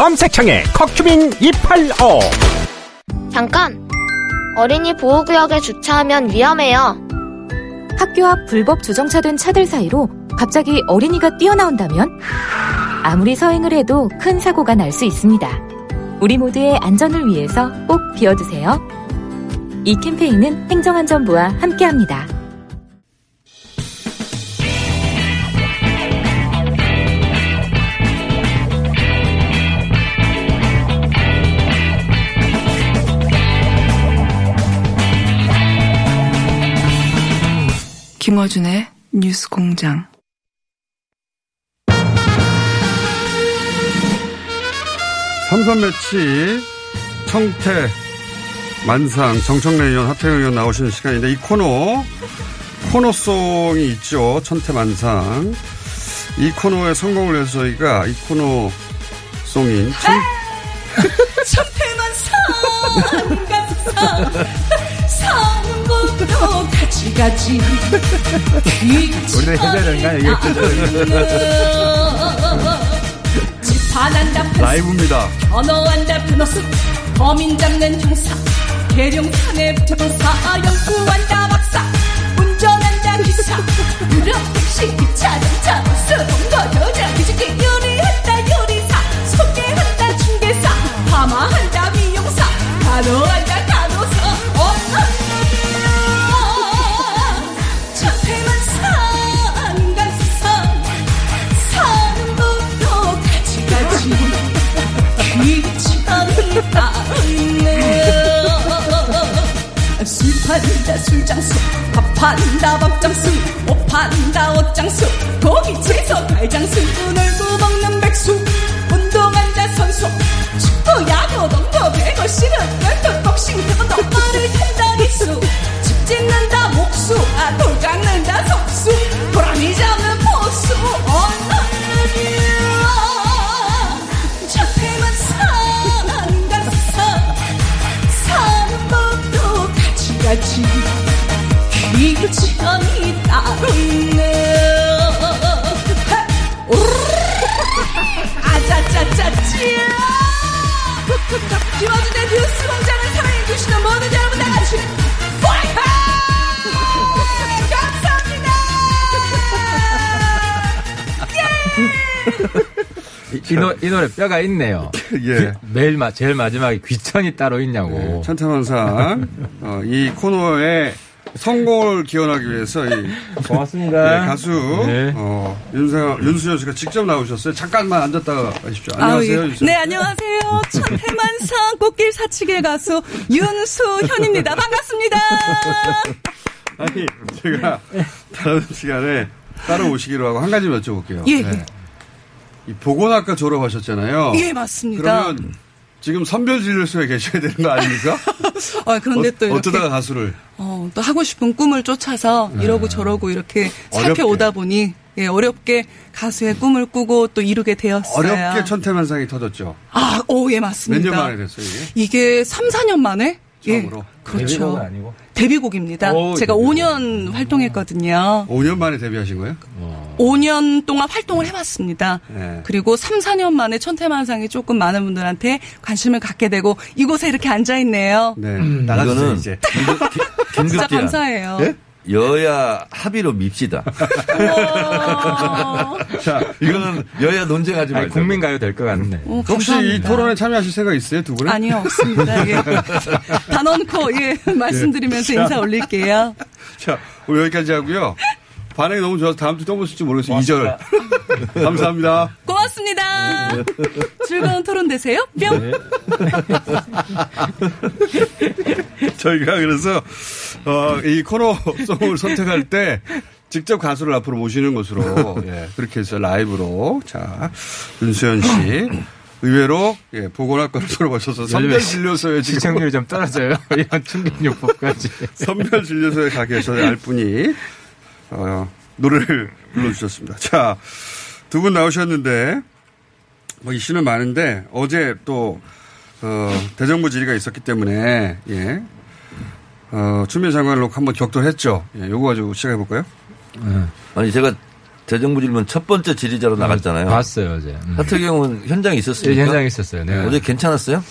검색창에 커큐민 285 잠깐! 어린이 보호구역에 주차하면 위험해요. 학교 앞 불법 주정차된 차들 사이로 갑자기 어린이가 뛰어나온다면 아무리 서행을 해도 큰 사고가 날 수 있습니다. 우리 모두의 안전을 위해서 꼭 비워두세요. 이 캠페인은 행정안전부와 함께합니다. 김어준의 뉴스 공장. 삼선 매치 청태 만상 정청래 의원 하태경 의원 나오시는 시간인데 이 코너 코너송이 있죠. 천태 만상. 이 코너의 성공을 위해서 저희가 이 코너 송인 천, 천태 만 상 상북도 같이 해줘야 되는 거 아니야? 집안한다 라이브입니다. 언어한다 플러스 범인 잡는 형사 계룡산에 붙여서 연구한다 박사 운전한다 기사 무력 택시 기차 전차 버스 본거 여자 기지개 요리한다 요리사 소개한다 중개사 파마한다 미용사 간호한다 판다 술장수 밥 판다 밥장수 옷 판다 옷장수 고기 채소 갈장수 놀고 먹는 백수 운동한다 선수 축구 야구 농구 배구 씨름 열두 복싱 태권도 말을 탄다 노래 뼈가 있네요. 예. 매일 마, 제일 마지막에 귀천이 따로 있냐고. 네, 천태만상 어, 이 코너의 성공을 기원하기 위해서 이 고맙습니다. 네, 가수 네. 어, 윤상, 윤수연 씨가 직접 나오셨어요. 잠깐만 앉았다가 가십시오. 안녕하세요. 아유, 윤수연 네, 씨. 안녕하세요. 천태만상 꽃길 사치계 가수 윤수현입니다. 반갑습니다. 아니 제가 다른 시간에 따로 오시기로 하고 한 가지 여쭤볼게요. 예, 네. 이 보건학과 졸업하셨잖아요. 예, 맞습니다. 그러면 지금 선별진료소에 계셔야 되는 거 아닙니까? 아, 그런데 또 어, 어쩌다가 가수를 어, 또 하고 싶은 꿈을 쫓아서 이러고 저러고 이렇게 네. 살펴오다 보니 예, 어렵게 가수의 꿈을 꾸고 또 이루게 되었어요. 어렵게 천태만상이 터졌죠. 아, 오, 예, 몇 맞습니다. 년 만에 됐어요 이게? 이게 3, 4년 만에 처음으로? 예, 그렇죠. 데뷔곡은 아니고. 데뷔곡입니다. 오, 제가 데뷔곡. 5년 활동했거든요. 5년 만에 데뷔하신 거예요? 5년 동안 활동을 해봤습니다. 네. 그리고 3, 4년 만에 천태만상이 조금 많은 분들한테 관심을 갖게 되고 이곳에 이렇게 앉아 있네요. 네. 나가주세요 이거는 이제. 진짜. 감사해요. 여야 합의로 밉시다. 자, 이거는 여야 논쟁하지 말자. 국민가요 될 것 같네. 어, 혹시 이. 토론에 참여하실 생각 있어요 두 분은? 아니요, 없습니다. 예. 단언코, 예, 말씀드리면서 인사 올릴게요. 자, 오늘 여기까지 하고요. 반응이 너무 좋아서 다음 주에 또 보실지 모르겠어요. 2절. 감사합니다. 고맙습니다. 즐거운 토론 되세요. 뿅. 저희가 그래서 어, 이 코너송을 선택할 때 직접 가수를 앞으로 모시는 것으로 예, 그렇게 해서 라이브로 자 윤수연 씨 의외로 예, 보건학과를 졸업하셔서 선별 진료소에 시청률이 좀 떨어져요. 이런 충격요법까지. 선별 진료소에 가 계셔야 알 분이 어, 노래를 불러주셨습니다. 자, 두 분 나오셨는데 뭐 이슈는 많은데 어제 또 어, 대정부 질의가 있었기 때문에 예. 어, 추미애 장관을 놓고 한번 격돌했죠. 예, 요거 가지고 시작해 볼까요? 아니 제가 대정부 질문 첫 번째 질의자로 나갔잖아요. 봤어요 어제. 음. 하태경은 현장에 있었습니까? 예, 현장에 있었어요. 내가. 어제 괜찮았어요?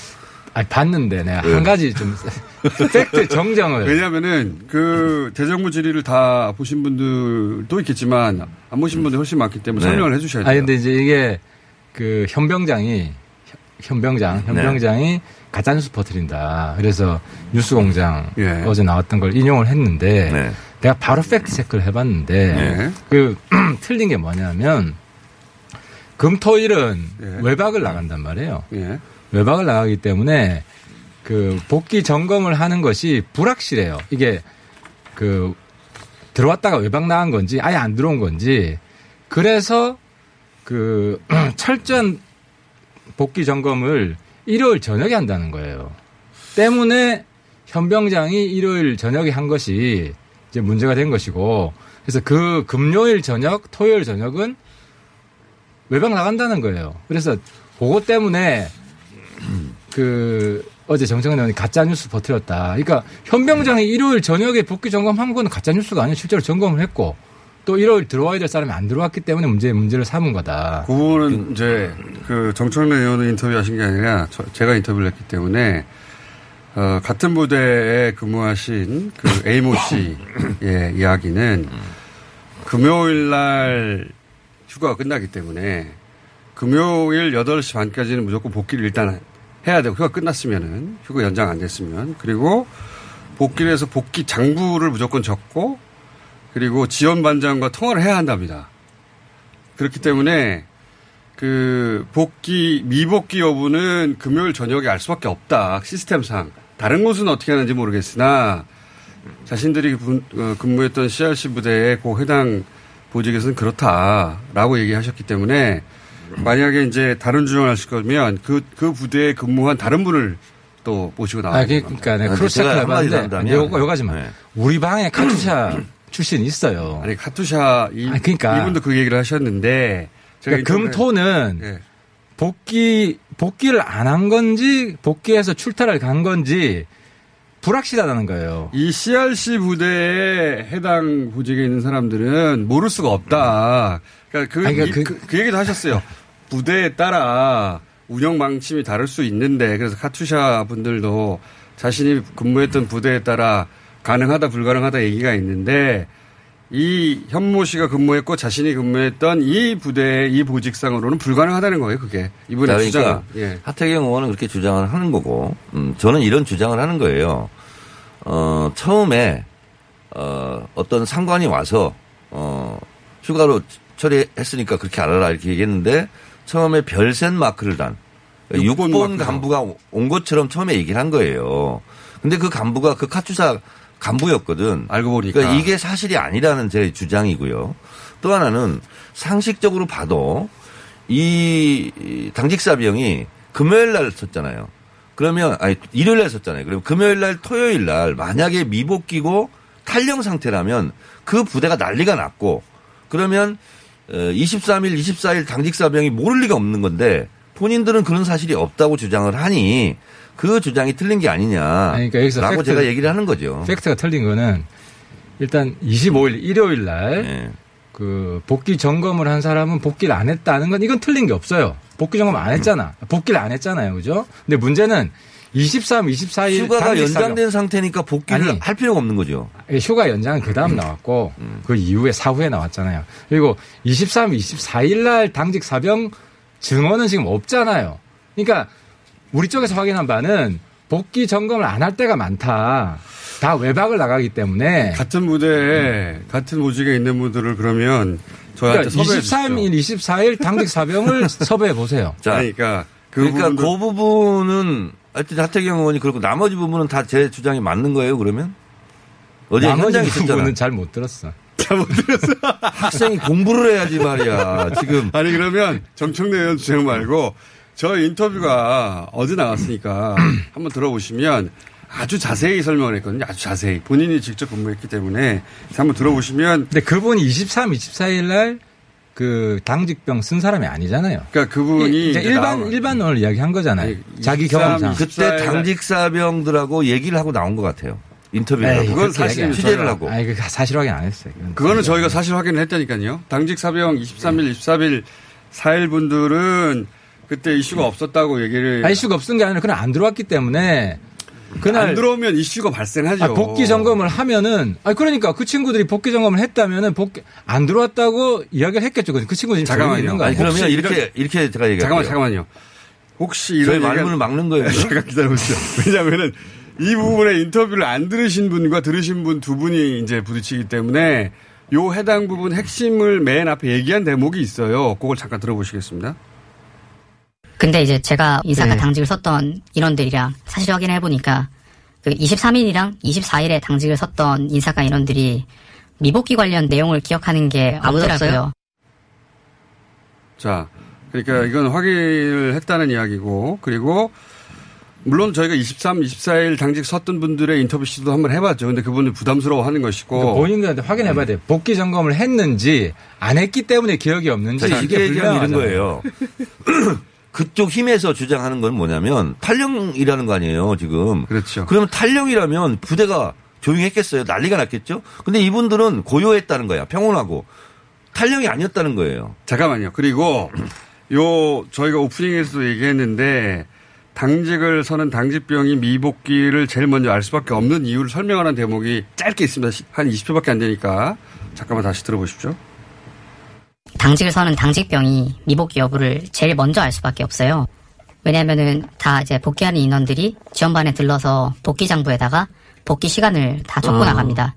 아니, 봤는데 내가 네. 한 가지 좀 팩트 정정을. 왜냐면은 그 대정부 질의를 다 보신 분들도 있겠지만 안 보신 분들이 훨씬 많기 때문에 네. 설명을 해 주셔야 돼요. 아니 근데 이제 이게 그 현병장이 현병장 현병장이 가짜 뉴스 퍼뜨린다. 그래서 뉴스공장 예. 어제 나왔던 걸 인용을 했는데 내가 바로 팩트 체크를 해봤는데 예. 그 틀린 게 뭐냐면 금토일은 예. 외박을 나간단 말이에요. 외박을 나가기 때문에 그 복귀 점검을 하는 것이 불확실해요. 이게 그 들어왔다가 외박 나간 건지 아예 안 들어온 건지 그래서 그 철저한 복귀 점검을 일요일 저녁에 한다는 거예요. 때문에 현병장이 일요일 저녁에 한 것이 이제 문제가 된 것이고 그래서 그 금요일 저녁, 토요일 저녁은 외박 나간다는 거예요. 그래서 그것 때문에 그 어제 정청래 의원이 가짜 뉴스 버뜨렸다. 그러니까 현병장이 일요일 저녁에 복귀 점검한 건 가짜 뉴스가 아니에요. 실제로 점검을 했고 또 일요일 들어와야 될 사람이 안 들어왔기 때문에 문제 문제를 삼은 거다. 그 부분은 이제 그 정청래 의원을 인터뷰하신 게 아니라 저- 제가 인터뷰를 했기 때문에 어, 같은 부대에 근무하신 그 에이모 씨의 이야기는 금요일 날 휴가가 끝나기 때문에 금요일 8시 반까지는 무조건 복귀를 일단 해야 되고 휴가 끝났으면은 휴가 연장 안 됐으면. 그리고 복귀를 해서 복귀 장부를 무조건 적고 그리고 지원 반장과 통화를 해야 한답니다. 그렇기 때문에 그 복귀 미복귀 여부는 금요일 저녁에 알 수밖에 없다. 시스템상. 다른 곳은 어떻게 하는지 모르겠으나 자신들이 분- 어, 근무했던 CRC 부대의 그 해당 보직에서는 그렇다라고 얘기하셨기 때문에 만약에 이제 다른 주장을 하실 거면 그, 그 부대에 근무한 다른 분을 또 모시고 나와야 아, 그- 그러니까 내가 cross check를 해봤는데 요, 요 가지만 우리 방에 카투샤 출신이 있어요. 아니 카투샤 이, 그러니까 이분도 그 얘기를 하셨는데 그러니까 금토는 예. 복귀 복귀를 안 한 건지 복귀해서 출타를 간 건지 불확실하다는 거예요. 이 CRC 부대에 해당 보직에 있는 사람들은 모를 수가 없다. 그러니까 그, 아니, 그러니까 이- 그- 그, 그 얘기도 하셨어요. 부대에 따라 운영 방침이 다를 수 있는데 그래서 카투샤 분들도 자신이 근무했던 부대에 따라 가능하다 불가능하다 얘기가 있는데 이 현모 씨가 근무했고 자신이 근무했던 이 부대의 이 보직상으로는 불가능하다는 거예요. 그게 이분의 그러니까 주장은. 예. 하태경 의원은 그렇게 주장을 하는 거고, 음, 저는 이런 주장을 하는 거예요. 어, 처음에, 어, 어떤 상관이 와서, 어, 휴가로 처리했으니까 그렇게 알아라 이렇게 얘기했는데, 처음에 별센 마크를 단, 육본 6번 마크요. 간부가 온 것처럼 처음에 얘기를 한 거예요. 근데 그 간부가 그 카투사 간부였거든. 알고 보니까. 그러니까 이게 사실이 아니라는 제 주장이고요. 또 하나는 상식적으로 봐도 이 당직사병이 금요일 날 썼잖아요. 그러면 아니 일요일 날 썼잖아요. 그럼 금요일 날 토요일 날 만약에 미복귀고 탈령 상태라면 그 부대가 난리가 났고 그러면 23일, 24일 당직 사병이 모를 리가 없는 건데 본인들은 그런 사실이 없다고 주장을 하니 그 주장이 틀린 게 아니냐. 아니, 그러니까 여기서 라고 팩트- 제가 얘기를 하는 거죠. 팩트가 틀린 거는 일단 25일 일요일 날 네. 그 복귀 점검을 한 사람은 복귀를 안 했다는 건 이건 틀린 게 없어요. 복귀 점검 안 했잖아. 복귀를 안 했잖아요. 그죠? 근데 문제는 23, 24일 휴가가 연장된 상태니까 복귀를 아니. 할 필요가 없는 거죠. 휴가 연장은 그 다음 나왔고 그 이후에 사후에 나왔잖아요. 그리고 23, 24일 날 당직 사병 증언은 지금 없잖아요. 그러니까 우리 쪽에서 확인한 바는 복귀 점검을 안 할 때가 많다. 다 외박을 나가기 때문에 같은 무대에 같은 보직에 있는 분들을 그러면 저희한테 그러니까 섭외해 주시죠. 23일, 24일 당직 사병을 섭외해 보세요. 자, 그러니까 그 그러니까 부분도- 그 부분은 하여튼 하태경 의원이 그렇고 나머지 부분은 다 제 주장이 맞는 거예요, 그러면? 어제 현장에 있었잖아. 부분은 잘못 들었어. 학생이 공부를 해야지 말이야. 지금 아니 그러면 정청래 의원 주장 말고 저 인터뷰가 어제 나왔으니까 한번 들어보시면 아주 자세히 설명을 했거든요. 아주 자세히. 본인이 직접 근무했기 때문에 한번 들어보시면 근데 그분이 23, 24일 날 그 당직병 쓴 사람이 아니잖아요. 그러니까 그분이 이제 이제 일반 나와- 일반론을 이야기한 거잖아요. 자기 23, 경험상. 그때 당직사병들하고 얘기를 하고 나온 것 같아요. 인터뷰를 에이, 하고. 그건 사실 취재를 하고. 아니, 그 사실 확인 안 했어요. 그건. 그거는 저희가 사실 확인을 했다니까요. 당직 사병 23일, 24일, 4일 분들은 그때 이슈가 없었다고 얘기를. 아, 이슈가 없은 게 아니라 그냥 안 들어왔기 때문에 그날 안 들어오면 이슈가 발생하죠. 아, 복귀 점검을 하면은 아 그러니까 그 친구들이 복귀 점검을 했다면은 복귀 안 들어왔다고 이야기를 했겠죠. 그 친구들이 지금 조용히 있는 거 아니? 그러면 이렇게, 이렇게 제가 얘기할게요. 잠깐만, 잠깐만요. 혹시 이런 저희 말문을 막는 거예요. 잠깐 기다려보세요. 왜냐면은 이 부분에 인터뷰를 안 들으신 분과 들으신 분 두 분이 이제 부딪히기 때문에 요 해당 부분 핵심을 맨 앞에 얘기한 대목이 있어요. 그걸 잠깐 들어보시겠습니다. 근데 이제 제가 인사과 네. 당직을 섰던 인원들이랑 사실 확인을 해보니까 그 23일이랑 24일에 당직을 섰던 인사과 인원들이 미복귀 관련 내용을 기억하는 게 아무도 없더라고요. 자, 그러니까 이건 확인을 했다는 이야기고, 그리고 물론 저희가 23, 24일 당직 섰던 분들의 인터뷰 시도 한번 해봤죠. 근데 그분은 부담스러워 하는 것이고. 그러니까 본인들한테 확인해봐야 돼요. 복귀 점검을 했는지 안 했기 때문에 기억이 없는지 자, 이게 불명하잖아요. 거예요. 그쪽 힘에서 주장하는 건 뭐냐면 탈령이라는 거 아니에요, 지금. 그렇죠. 그러면 탈령이라면 부대가 조용히 했겠어요. 난리가 났겠죠? 근데 이분들은 고요했다는 거야. 평온하고. 탈령이 아니었다는 거예요. 잠깐만요. 그리고 요 저희가 오프닝에서도 얘기했는데 당직을 서는 당직병이 미복귀를 제일 먼저 알 수밖에 없는 이유를 설명하는 대목이 짧게 있습니다. 시- 한 20초밖에 안 되니까 잠깐만 다시 들어보십시오. 당직을 서는 당직병이 미복귀 여부를 제일 먼저 알 수밖에 없어요. 왜냐면은 다 이제 복귀하는 인원들이 지원반에 들러서 복귀 장부에다가 복귀 시간을 다 적고 어. 나갑니다.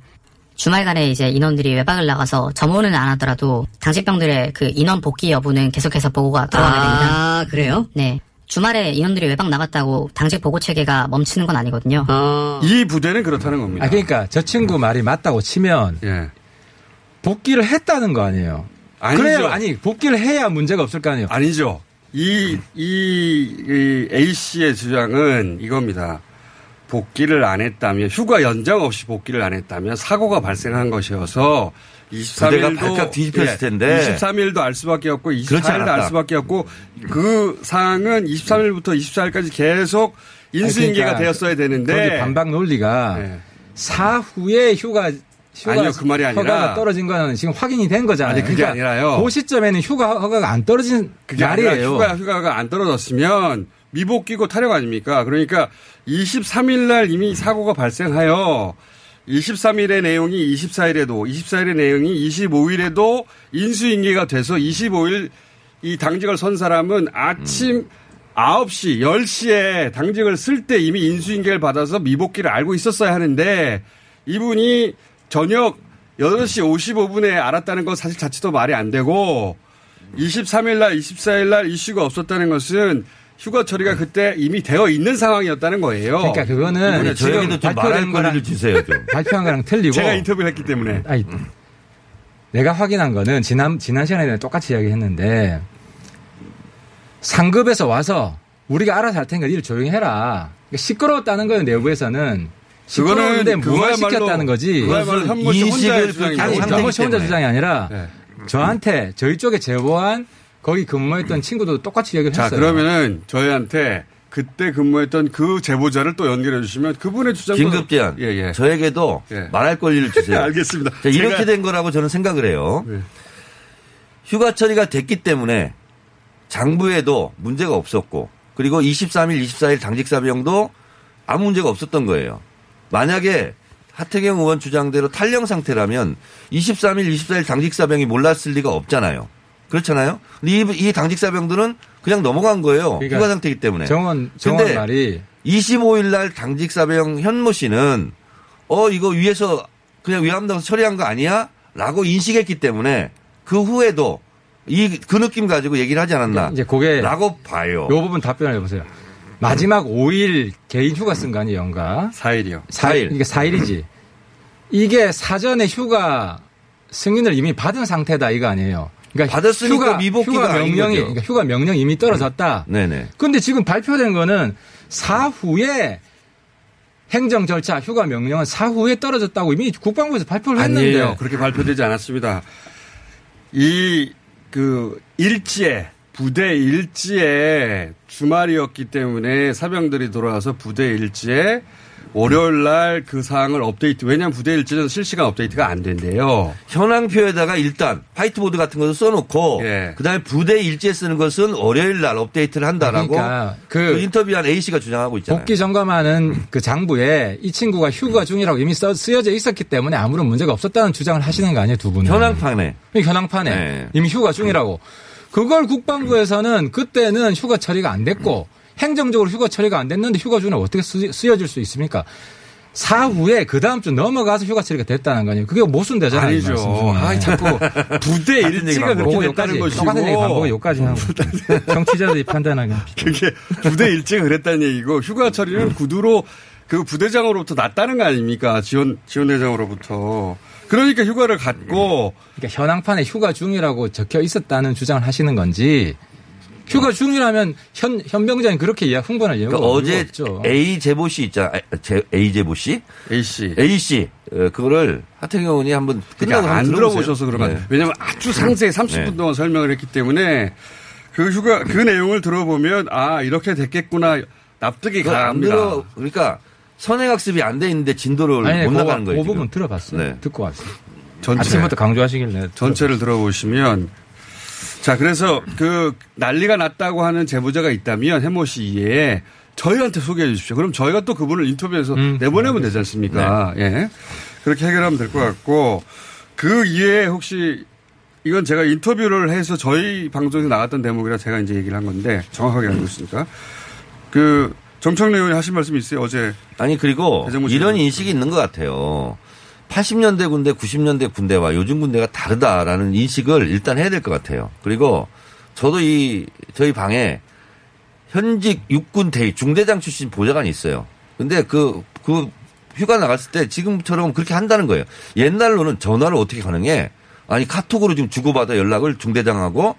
주말간에 이제 인원들이 외박을 나가서 점호는 안 하더라도 당직병들의 그 인원 복귀 여부는 계속해서 보고가 들어가게 됩니다. 아, 그래요? 네. 주말에 인원들이 외박 나갔다고 당직 보고 체계가 멈추는 건 아니거든요. 이 부대는 그렇다는 겁니다. 아, 그러니까 저 친구 말이 맞다고 치면 복귀를 했다는 거 아니에요. 아니죠. 그래요. 아니 복귀를 해야 문제가 없을 거 아니에요. 아니죠. 이, 이, 이 A씨의 주장은 이겁니다. 복귀를 안 했다면, 휴가 연장 없이 복귀를 안 했다면 사고가 발생한 것이어서 23일도. 부대가 발칵 뒤집혔을 텐데. 23일도 알 수밖에 없고 그렇지 24일도 알. 수밖에 없고 그 사항은 23일부터 24일까지 계속 인수인계가 아니, 그러니까 되었어야 되는데. 반박 논리가 사후에 휴가 휴가 아니요, 그 말이 아니라. 허가가 떨어진 거는 지금 확인이 된 거잖아요. 아니, 그게 그러니까 아니라요. 그 시점에는 휴가 허가가 안 떨어진 그게 날이에요. 휴가, 휴가가 안 떨어졌으면 미복귀고 타령 아닙니까? 그러니까 23일 날 이미 사고가 발생하여 23일의 내용이 24일에도, 24일의 내용이 25일에도 인수인계가 돼서 25일 이 당직을 선 사람은 아침 9시, 10시에 당직을 쓸 때 이미 인수인계를 받아서 미복귀를 알고 있었어야 하는데 이분이 저녁 8시 55분에 알았다는 건 사실 자체도 말이 안 되고 23일 날, 24일 날 이슈가 없었다는 것은 휴가 처리가 그때 이미 되어 있는 상황이었다는 거예요. 그러니까 그거는 이번에 지금 지금 발표된 거랑 발표한 거랑 틀리고 제가 인터뷰를 했기 때문에. 아니, 내가 확인한 거는 지난 지난 시간에 똑같이 이야기했는데 상급에서 와서 우리가 알아서 할 테니까 일 조용히 해라. 그러니까 시끄러웠다는 거예요 내부에서는. 그거는 무엇 그거야말로- 시켰다는 거지. 혼자의 주장이고. 아니, 씨 혼자 주장이 아니라 네. 저한테 저희 쪽에 제보한 거기 근무했던 친구도 똑같이 얘기를 자, 했어요. 그러면은 저희한테 그때 근무했던 그 제보자를 또 연결해 주시면 그분의 주장도 긴급 제안. 예, 예. 저에게도 말할 권리를 주세요. 알겠습니다. 자, 이렇게 된 거라고 저는 생각을 해요. 휴가 처리가 됐기 때문에 장부에도 문제가 없었고 그리고 23일, 24일 당직사병도 아무 문제가 없었던 거예요. 만약에 하태경 의원 주장대로 탈령 상태라면 23일, 24일 당직사병이 몰랐을 리가 없잖아요. 그렇잖아요. 근데 이, 이 당직사병들은 그냥 넘어간 거예요. 그러니까 휴가 상태이기 때문에. 정원 정원 말이 25일 날 당직사병 현모 씨는 어 이거 위에서 그냥 위험당서 처리한 거 아니야? 라고 인식했기 때문에 그 후에도 이 그 느낌 가지고 얘기를 하지 않았나? 이제 그게 라고 봐요. 요 부분 답변을 해보세요. 마지막 5일 개인 휴가 쓴 거 아니에요, 연가? 4일이요. 4일. 이게 4일이지. 이게 사전에 휴가 승인을 이미 받은 상태다, 이거 아니에요. 그러니까 받았으니까 휴가, 미복귀가 휴가 명령이. 그러니까 휴가 명령 이미 떨어졌다. 네네. 근데 지금 발표된 거는 사후에 행정 절차 휴가 명령은 사후에 떨어졌다고 이미 국방부에서 발표를 했는데 아니에요. 그렇게 발표되지 않았습니다. 이 그 일지에 부대 일지에 주말이었기 때문에 사병들이 돌아와서 부대 일지에 월요일 날 그 사항을 업데이트 왜냐하면 부대 일지는 실시간 업데이트가 안 된대요. 현황표에다가 일단 화이트보드 같은 것을 써놓고 예. 그 다음에 부대 일지에 쓰는 것은 월요일 날 업데이트를 한다라고 그러니까 그, 그 인터뷰한 A 씨가 주장하고 있잖아요. 복귀 점검하는 그 장부에 이 친구가 휴가 중이라고 이미 써, 쓰여져 있었기 때문에 아무런 문제가 없었다는 주장을 하시는 거 아니에요 두 분은? 현황판에 현황판에 네. 이미 휴가 중이라고. 그걸 국방부에서는 그때는 휴가 처리가 안 됐고 행정적으로 휴가 처리가 안 됐는데 휴가 중에 어떻게 쓰, 쓰여질 수 있습니까? 사후에 그 다음 주 넘어가서 휴가 처리가 됐다는 거 아니에요. 그게 모순되잖아요. 아니죠. 아, 자꾸 부대 일지가 그렇게 보고 것이고 똑같은 얘기 반복을 여기까지 하고 정치자들이 판단하기 그게 부대 일지가 그랬다는 얘기고 휴가 처리는 구두로 그 부대장으로부터 났다는 거 아닙니까? 지원 지원 대장으로부터. 그러니까 휴가를 갖고 그러니까 현황판에 휴가 중이라고 적혀 있었다는 주장을 하시는 건지 휴가 중이라면 현 현병장이 그렇게 이야 흥분할 이유가 그러니까 어제 없죠. A 제보 씨 있잖아. 아, 제- A 제보 씨? A 씨. A 씨. 어, 그거를 하태경 의원이 한번 끝나고 그러니까 안. 들어보셔서 그런 거 네. 왜냐하면 아주 상세히 30분 네. 동안 설명을 했기 때문에 그 휴가 그 내용을 들어보면 아 이렇게 됐겠구나 납득이 가합니다. 들어 그러니까 선행학습이 안 돼 있는데 진도를 아니, 못 나가는 거예요. 그 부분. 들어봤어요. 네. 듣고 왔어요. 전체. 아침부터 강조하시길래 전체를 들어보시면 자 그래서 그 난리가 났다고 하는 제보자가 있다면 해모 씨 이외에 저희한테 소개해 주십시오. 그럼 저희가 또 그분을 인터뷰해서 음, 내보내면 되지 않습니까? 예. 그렇게 해결하면 될 것 같고 그 이외에 혹시 이건 제가 인터뷰를 해서 저희 방송에서 나갔던 대목이라 제가 이제 얘기를 한 건데 정확하게 알고 있으니까 그 정청래 의원이 하신 말씀 있어요 어제 아니 그리고 이런. 인식이 있는 것 같아요. 80년대 군대, 90년대 군대와 요즘 군대가 다르다라는 인식을 일단 해야 될 것 같아요. 그리고 저도 이 저희 방에 현직 육군 대위 중대장 출신 보좌관이 있어요. 근데 그, 그 휴가 나갔을 때 지금처럼 그렇게 한다는 거예요. 옛날로는 전화를 어떻게 가능해? 아니 카톡으로 지금 주고받아 연락을 중대장하고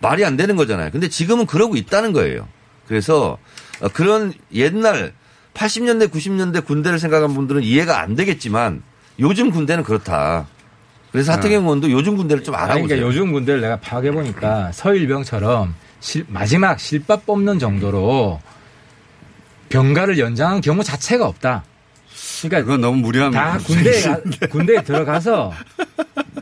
말이 안 되는 거잖아요. 근데 지금은 그러고 있다는 거예요. 그래서 어, 그런 옛날 80년대 90년대 군대를 생각한 분들은 이해가 안 되겠지만 요즘 군대는 그렇다. 그래서 하태경 의원도 요즘 군대를 좀 알아보세요. 그러니까 요즘 군대를 내가 파악해 보니까 서일병처럼 실- 마지막 실밥 뽑는 정도로 병가를 연장한 경우 자체가 없다. 그러니까 그건 너무 무리한 다 군대에 가- 군대에 들어가서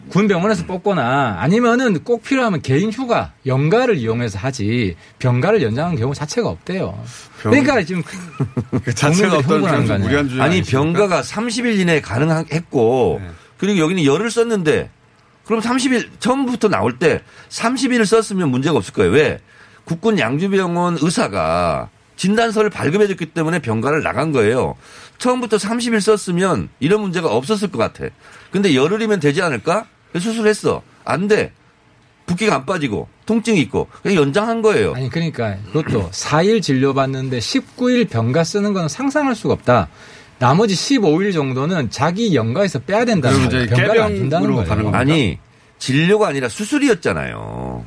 군 병원에서 뽑거나 아니면은 꼭 필요하면 개인 휴가 연가를 이용해서 하지 병가를 연장한 경우 자체가 없대요. 병- 그러니까 지금 그 자체가 없다는 아니에요. 무리한 주장 아니 아니십니까? 병가가 30일 이내에 가능했고 네. 그리고 여기는 열을 썼는데 그럼 30일 처음부터 나올 때 30일을 썼으면 문제가 없을 거예요. 왜? 국군 양주병원 의사가 진단서를 발급해줬기 때문에 병가를 나간 거예요. 처음부터 30일 썼으면 이런 문제가 없었을 것 같아. 근데 열흘이면 되지 않을까? 수술했어. 안 돼. 붓기가 안 빠지고 통증이 있고 그냥 연장한 거예요. 아니 그러니까 그것도 4일 진료받는데 19일 병가 쓰는 건 상상할 수가 없다. 나머지 15일 정도는 자기 연가에서 빼야 된다는 거예요. 병가를 안 준다는 거예요. 아니 진료가 아니라 수술이었잖아요.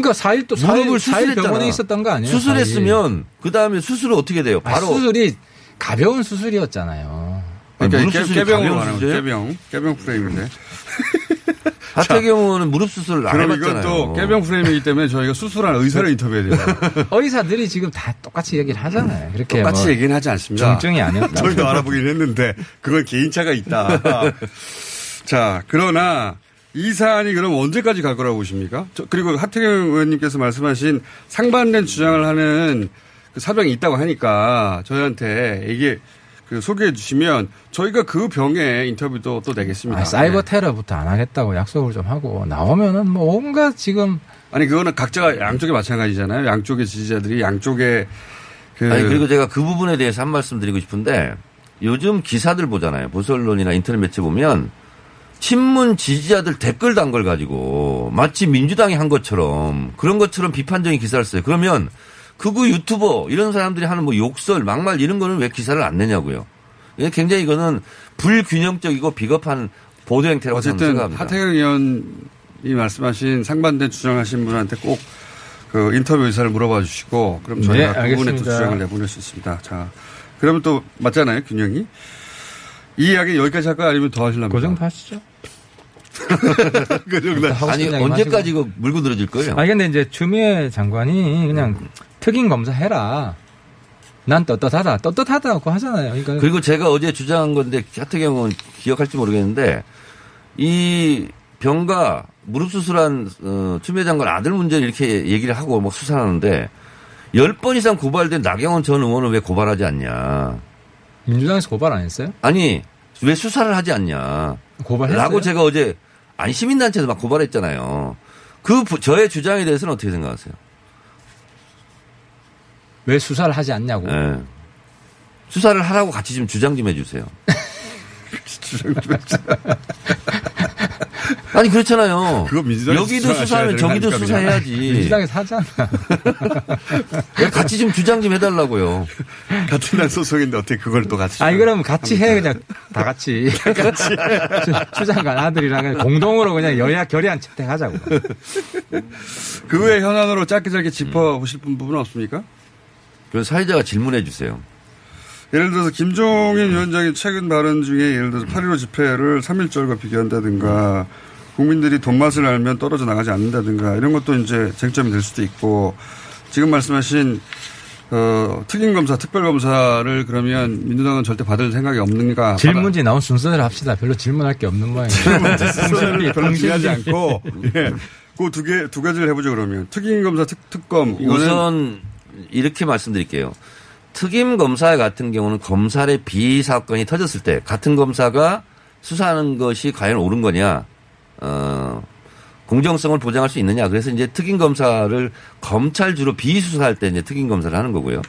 그러니까 4일 또 4일, 무릎을 4일 수술했잖아. 병원에 있었던 거 아니에요? 수술했으면 그 다음에 수술은 어떻게 돼요? 아, 바로 수술이 가벼운 수술이었잖아요. 그러니까 깨- 수술이 깨병으로 가벼운 가는 거죠. 깨병. 깨병 프레임인데. 하태경 의원은 무릎 수술을 안 그럼 해봤잖아요. 이건 또 깨병 프레임이기 때문에 저희가 수술한 의사를 인터뷰해야 돼요. 의사들이 지금 다 똑같이 얘기를 하잖아요. 그렇게 똑같이 뭐 얘기는 하지 않습니다. 중증이 아니었다. 저희도 알아보긴 했는데 그건 개인차가 있다. 자, 그러나 이 사안이 그럼 언제까지 갈 거라고 보십니까? 저- 그리고 하태경 의원님께서 말씀하신 상반된 주장을 하는 그 사병이 있다고 하니까 저희한테 이게 그 소개해 주시면 저희가 그 병의 인터뷰도 또 내겠습니다. 아, 사이버 네. 테러부터 안 하겠다고 약속을 좀 하고 나오면은 뭐 온갖 지금 아니 그거는 각자가 양쪽에 마찬가지잖아요. 양쪽의 지지자들이 양쪽에 그 아니 그리고 제가 그 부분에 대해서 한 말씀 드리고 싶은데 요즘 기사들 보잖아요. 보수 언론이나 인터넷 매체 보면 친문 지지자들 댓글 단 걸 가지고 마치 민주당이 한 것처럼 그런 것처럼 비판적인 기사를 써요. 그러면 극우 유튜버 이런 사람들이 하는 뭐 욕설, 막말 이런 거는 왜 기사를 안 내냐고요. 이게 굉장히 이거는 불균형적이고 비겁한 보도 행태라고 저는 어쨌든 생각합니다. 하태경 의원 이 말씀하신 상반된 주장하신 분한테 꼭 그 인터뷰 의사를 물어봐 주시고 그럼 네, 저희가 그 부분에 또. 주장을 내보낼 수 있습니다. 자, 그러면 또 맞잖아요, 균형이. 이 이야기 여기까지 할까요? 아니면 더 하실랍니까? 그 정도 하시죠. 그 정도. 아니 언제까지. 이거 물고 늘어질 거예요? 아니 근데 이제 추미애 장관이 그냥 특임 검사 해라. 난 떳떳하다. 떳떳하다고 하잖아요. 그러니까 그리고 제가 어제 주장한 건데 하태경은 기억할지 모르겠는데 이 병가 무릎 수술한 어, 추미애 장관 아들 문제 이렇게 얘기를 하고 막 수사하는데 열번 이상 고발된 나경원 전 의원은 왜 고발하지 않냐? 민주당에서 고발 안 했어요? 아니 왜 수사를 하지 않냐? 고발했어요? 라고 제가 어제 아니 시민단체에서 막 고발했잖아요. 그 부- 저의 주장에 대해서는 어떻게 생각하세요? 왜 수사를 하지 않냐고. 예. 수사를 하라고 같이 좀 주장 좀 해주세요. 주장 좀 해주세요. 아니 그렇잖아요. 그거 민주당에서 여기도 수사하면 저기도 아닙니까, 수사해야지. 민주당에서 하잖아. 같이 좀 주장 좀 해달라고요. 같은 날 소속인데 어떻게 그걸 또 같이. 아니 그럼 같이 해 그냥 다 같이. 추장관 아들이랑 공동으로 그냥 여야 결의안 채택하자고. 그 외에 현안으로 짧게 짧게 짚어 보실 부분은 없습니까? 그래서 사회자가 질문해 주세요. 예를 들어서 김종인 위원장이 최근 발언 중에 예를 들어서 8.15 집회를 3.1절과 비교한다든가 국민들이 돈 맛을 알면 떨어져 나가지 않는다든가 이런 것도 이제 쟁점이 될 수도 있고 지금 말씀하신 어, 특임검사, 특별검사를 그러면 민주당은 절대 받을 생각이 없는가? 질문지 나온 순서대로 합시다. 별로 질문할 게 없는 모양이에요. 질문지 별로 중요하지. 않고 예. 그두 개, 두 가지를 해보죠 그러면. 특임검사, 특, 특검. 우선 이렇게 말씀드릴게요. 특임 검사 같은 경우는 검찰의 비사건이 터졌을 때 같은 검사가 수사하는 것이 과연 옳은 거냐, 어, 공정성을 보장할 수 있느냐. 그래서 이제 특임 검사를 검찰 주로 비수사할 때 이제 특임 검사를 하는 거고요.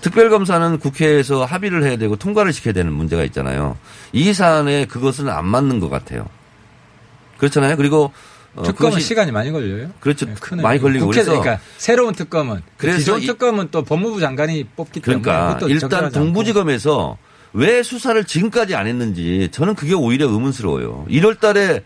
특별 검사는 국회에서 합의를 해야 되고 통과를 시켜야 되는 문제가 있잖아요. 이 사안에 그것은 안 맞는 것 같아요. 그렇잖아요. 그리고 어, 특검은 시간이 많이 걸려요. 그렇죠. 큰 많이 걸리고 국회, 그래서 그러니까 새로운 특검은 그래서 기존 이- 특검은 또 법무부 장관이 뽑기 때문에 그러니까 그것도 일단. 동부지검에서 왜 수사를 지금까지 안 했는지 저는 그게 오히려 의문스러워요. 1월 달에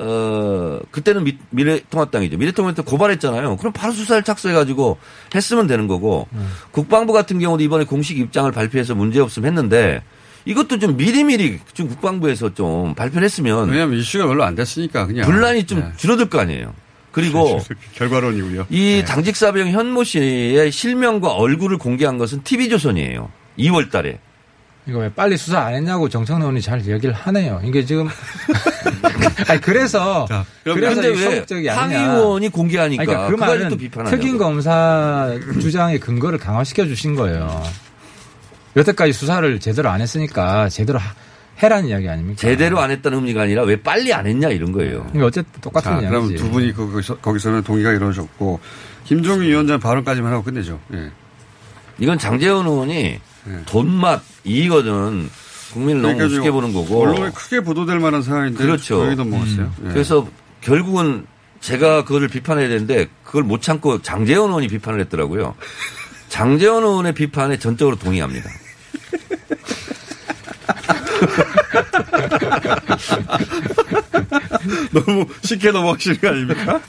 어 그때는 미, 미래통합당이죠. 미래통합당 고발했잖아요. 그럼 바로 수사를 착수해가지고 했으면 되는 거고 음. 국방부 같은 경우도 이번에 공식 입장을 발표해서 문제 없음 했는데 이것도 좀 미리미리 좀 국방부에서 좀 발표를 했으면 왜냐하면 이슈가 별로 안 됐으니까 그냥. 분란이 좀 네. 줄어들 거 아니에요. 그리고 결과론이고요. 이 당직사병 현모 씨의 실명과 얼굴을 공개한 것은 TV조선이에요. 2월 달에. 이거 왜 빨리 수사 안 했냐고 정청래 의원이 잘 얘기를 하네요. 이게 지금 아니 그래서 그래서 이게 왜 소극적이 하 아니냐. 의원이 공개하니까 아니, 그러니까 그 그 말은 또. 특임 검사 주장의 근거를 강화시켜 주신 거예요. 여태까지 수사를 제대로 안 했으니까 제대로 하- 해라는 이야기 아닙니까? 제대로 안 했다는 의미가 아니라 왜 빨리 안 했냐 이런 거예요. 그러니까 어쨌든 똑같은 자, 그럼 이야기지. 두 분이 거기서, 거기서는 동의가 이루어졌고 김종인 위원장 발언까지만 하고 끝내죠. 예. 이건 장재원 의원이 돈맛 이익거든 국민을 너무 그러니까 우습게 지금 보는 거고. 언론에 크게 보도될 만한 상황인데 그렇죠. 저희도 먹었어요. 예. 그래서 결국은 제가 그거를 비판해야 되는데 그걸 못 참고 장재원 의원이 비판을 했더라고요. 장재원 의원의 비판에 전적으로 동의합니다. 너무 쉽게 넘어가시는 거 아닙니까?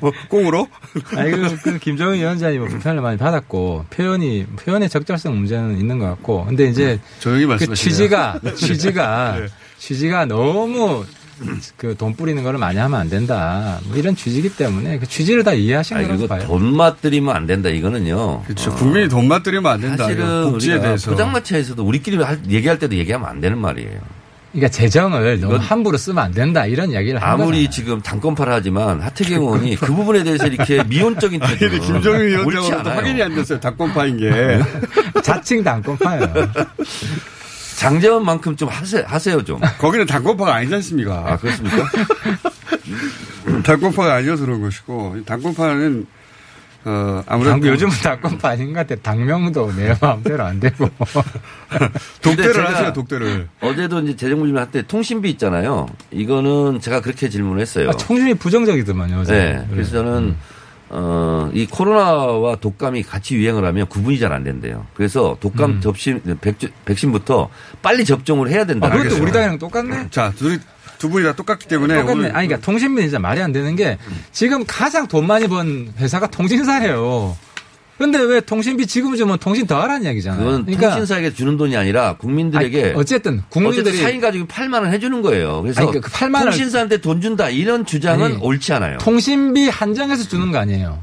뭐 꽁으로? 아니 그, 그 김정은 위원장이 뭐 비판을 많이 받았고 표현이 표현의 적절성 문제는 있는 것 같고 근데 이제 조용히 그 말씀하시네요. 취지가 취지가 네. 취지가 너무 그 돈 뿌리는 거를 많이 하면 안 된다 뭐 이런 취지이기 때문에 그 취지를 다 이해하신 아니, 거라고 그리고 봐요. 돈 맛 들이면 안 된다 이거는요. 그렇죠. 국민이 돈 맛 들이면 안 된다. 사실은 복지에 대해서. 포장마차에서도 우리끼리 할- 얘기할 때도 얘기하면 안 되는 말이에요. 그러니까 재정을 너무 함부로 쓰면 안 된다 이런 이야기를 한 아무리 거잖아요. 지금 당권파를 하지만 하태경 의원이 그 부분에 대해서 이렇게 미온적인 태도는 옳지 위원장으로도. 확인이 안 됐어요. 닭권파인 게. 자칭 당권파예요. 장재원만큼 좀 하세, 하세요 좀. 거기는 당권파가 아니지 않습니까? 아 그렇습니까? 당권파가 아니어서 그런 것이고 당권파는 어 아무래도 당- 요즘은 당권파 아닌 것 같아. 당명도 내 마음대로 안 되고. 독대를 하세요. 독대를. 어제도 이제 재정부질문 할때 통신비 있잖아요. 이거는 제가 그렇게 질문을 했어요. 아, 총심이 부정적이더만요. 어제. 네. 그래서 저는 어, 이 코로나와 독감이 같이 유행을 하면 구분이 잘 안 된대요. 그래서 독감 음. 접신 백, 백신부터 빨리 접종을 해야 된다. 아, 그것도 우리 당이랑 똑같네. 자, 둘이 두 분이 다 똑같기 때문에 똑같네. 오늘 아니, 그러니까 통신비 진짜 말이 안 되는 게 지금 가장 돈 많이 번 회사가 통신사예요. 근데 왜 통신비 지금 주면 통신 더 하라는 이야기잖아요. 그건 그러니까 통신사에게 주는 돈이 아니라 국민들에게 아니, 어쨌든 국민들이 어쨌든 4인 가족이 8만 원 해주는 거예요. 그래서 아니, 그 8만 원을- 통신사한테 돈 준다 이런 주장은 아니, 옳지 않아요. 통신비 한정해서 주는 거 아니에요.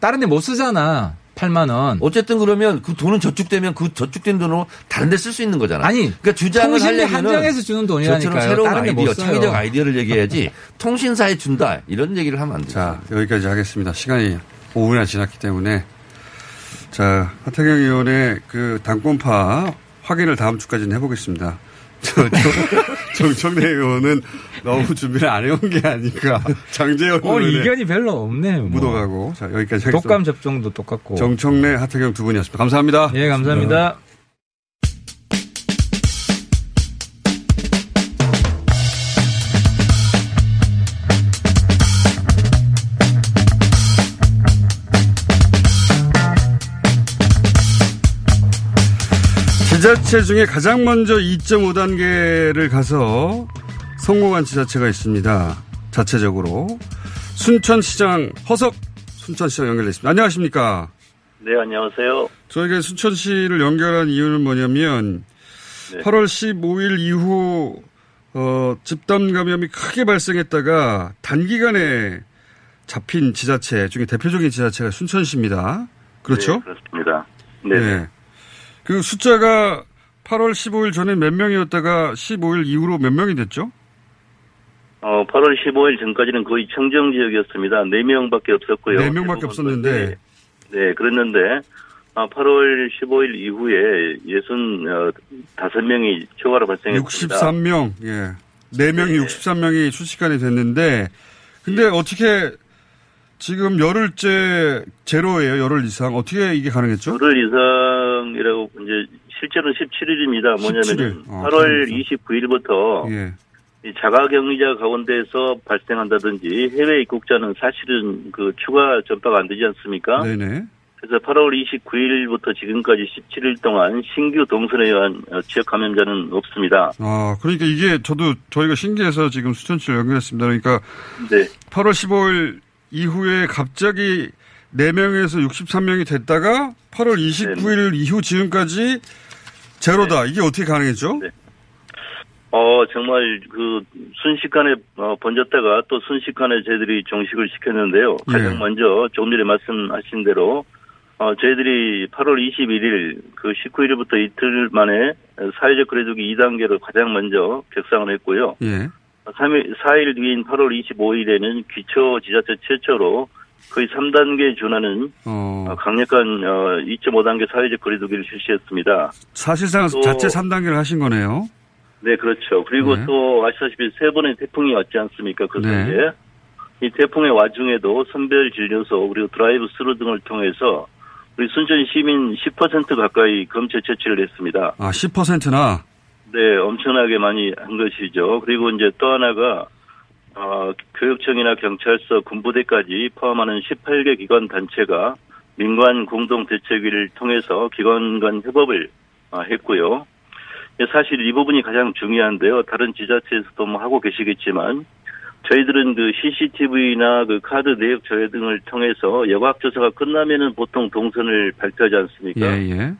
다른 데 못 쓰잖아. 8만 원. 어쨌든 그러면 그 돈은 저축되면 그 저축된 돈으로 다른 데 쓸 수 있는 거잖아. 아니, 그러니까 주장을 통신비 한정해서 주는 돈이라니까요. 저처럼 새로운 다른 데못 아이디어. 창의적 아이디어를 얘기해야지 통신사에 준다 이런 얘기를 하면 안 돼. 자, 여기까지 하겠습니다. 시간이 5분이나 지났기 때문에. 자, 하태경 의원의 그 당권파 확인을 다음 주까지는 해보겠습니다. 저, 저, 정청래 의원은 너무 준비를 안 해온 게 아닌가. 장재현 오늘 의원의 이견이 별로 없네. 뭐. 묻어가고. 자, 여기까지 하겠습니다. 독감 접종도 똑같고. 정청래, 하태경 두 분이었습니다. 감사합니다. 예, 감사합니다. 지자체 중에 가장 먼저 2.5단계를 가서 성공한 지자체가 있습니다. 자체적으로. 순천시장 허석 순천시장 연결됐습니다. 안녕하십니까? 네, 안녕하세요. 저희가 순천시를 연결한 이유는 뭐냐면 네. 8월 15일 이후 어, 집단 감염이 크게 발생했다가 단기간에 잡힌 지자체 중에 대표적인 지자체가 순천시입니다. 그렇죠? 네, 그렇습니다. 네. 그 숫자가 8월 15일 전에 몇 명이었다가 15일 이후로 몇 명이 됐죠? 어, 8월 15일 전까지는 거의 청정 지역이었습니다. 4명밖에 없었고요. 네 명밖에 없었는데 네, 그랬는데, 아, 8월 15일 이후에 65명이 추가로 발생했습니다. 63명, 예. 4명이 63명이 순식간에 됐는데, 근데 어떻게 지금 열흘째 제로예요, 열흘 이상. 어떻게 이게 가능했죠? 열흘 이상 이라고, 이제, 실제로는 17일입니다. 뭐냐면은, 17일. 어, 8월 그러니까. 29일부터, 예. 이 자가격리자 가운데서 발생한다든지 해외 입국자는 사실은 그 추가 전파가 안 되지 않습니까? 네네. 그래서 8월 29일부터 지금까지 17일 동안 신규 동선에 의한 어, 지역 감염자는 없습니다. 아, 그러니까 이게 저도 저희가 신기해서 지금 수천치를 연결했습니다. 그러니까 네. 8월 15일 이후에 갑자기 4명에서 63명이 됐다가 8월 29일 이후 지금까지 제로다. 이게 어떻게 가능했죠? 어, 정말 그 순식간에 어, 번졌다가 또 순식간에 저희들이 종식을 시켰는데요. 가장 예. 먼저 조금 전에 말씀하신 대로 어, 저희들이 8월 21일 그 19일부터 이틀 만에 사회적 거리두기 2단계로 가장 먼저 격상을 했고요. 예. 3일, 4일 뒤인 8월 25일에는 기초 지자체 최초로 거의 3단계에 준하는 어, 어, 강력한 어, 2.5단계 사회적 거리두기를 실시했습니다. 사실상 또- 자체 3단계를 하신 거네요. 네, 그렇죠. 그리고 네. 또 아시다시피 세 번의 태풍이 왔지 않습니까? 그 네. 사이에. 이 태풍의 와중에도 선별 진료소 그리고 드라이브 스루 등을 통해서 우리 순천 시민 10% 가까이 검체 채취를 했습니다. 아, 10%나. 네, 엄청나게 많이 한 것이죠. 그리고 이제 또 하나가 어, 교육청이나 경찰서, 군부대까지 포함하는 18개 기관 단체가 민관 공동 대책위를 통해서 기관 간 협업을 어, 했고요. 예, 사실 이 부분이 가장 중요한데요. 다른 지자체에서도 뭐 하고 계시겠지만 저희들은 그 CCTV나 그 카드 내역 조회 등을 통해서 여과학 조사가 끝나면은 보통 동선을 발표하지 않습니까? 예, 예.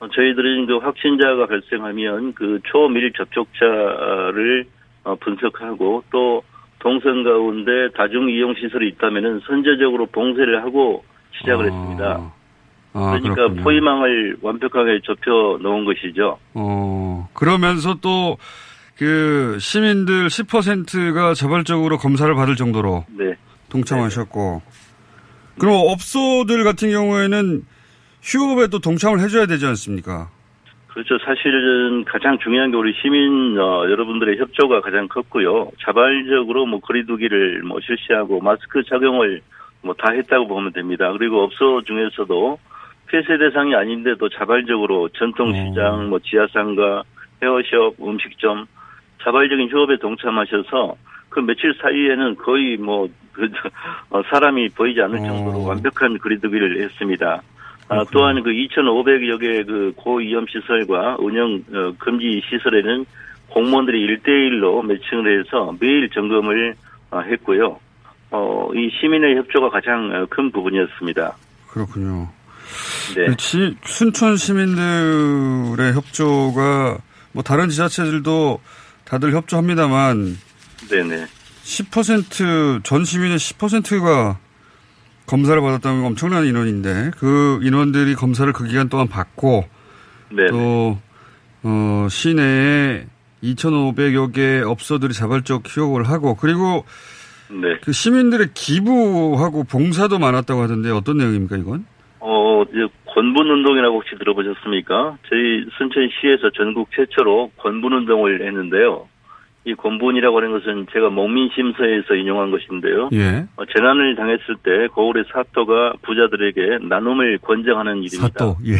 어, 저희들은 그 확진자가 발생하면 그 초밀 접촉자를 어, 분석하고 또 동선 가운데 다중 이용 시설이 있다면은 선제적으로 봉쇄를 하고 시작을 했습니다. 아, 그러니까 그렇군요. 포위망을 완벽하게 좁혀 놓은 것이죠. 어, 그러면서 또, 그, 시민들 10%가 자발적으로 검사를 받을 정도로 네. 동참하셨고, 그럼 업소들 같은 경우에는 휴업에 또 동참을 해줘야 되지 않습니까? 그렇죠. 사실은 가장 중요한 게 우리 시민 어, 여러분들의 협조가 가장 컸고요. 자발적으로 뭐 거리두기를 뭐 실시하고 마스크 착용을 뭐 다 했다고 보면 됩니다. 그리고 업소 중에서도 폐쇄 대상이 아닌데도 자발적으로 전통시장, 뭐 지하상가, 헤어숍, 음식점 자발적인 휴업에 동참하셔서 그 며칠 사이에는 거의 뭐 그, 어, 사람이 보이지 않을 정도로 완벽한 거리두기를 했습니다. 아, 또한 그 2,500여 개 그 고위험 시설과 운영 어, 금지 시설에는 공무원들이 일대일로 매칭을 해서 매일 점검을 어, 했고요. 어, 이 시민의 협조가 가장 어, 큰 부분이었습니다. 그렇군요. 네. 순천 시민들의 협조가 뭐 다른 지자체들도 다들 협조합니다만 네네. 10%전 시민의 10%가 검사를 받았다는 건 엄청난 인원인데 그 인원들이 검사를 그 기간 동안 받고 네. 또 어, 시내에 2,500여 개 업소들이 자발적 휴업을 하고 그리고 네. 그 시민들의 기부하고 봉사도 많았다고 하던데 어떤 내용입니까 이건? 어, 이제 권분 운동이라고 혹시 들어보셨습니까? 저희 순천시에서 전국 최초로 권분 운동을 했는데요. 이 권분이라고 하는 것은 제가 목민심서에서 인용한 것인데요. 예. 어, 재난을 당했을 때 고을의 사또가 부자들에게 나눔을 권장하는 일입니다. 사또. 예.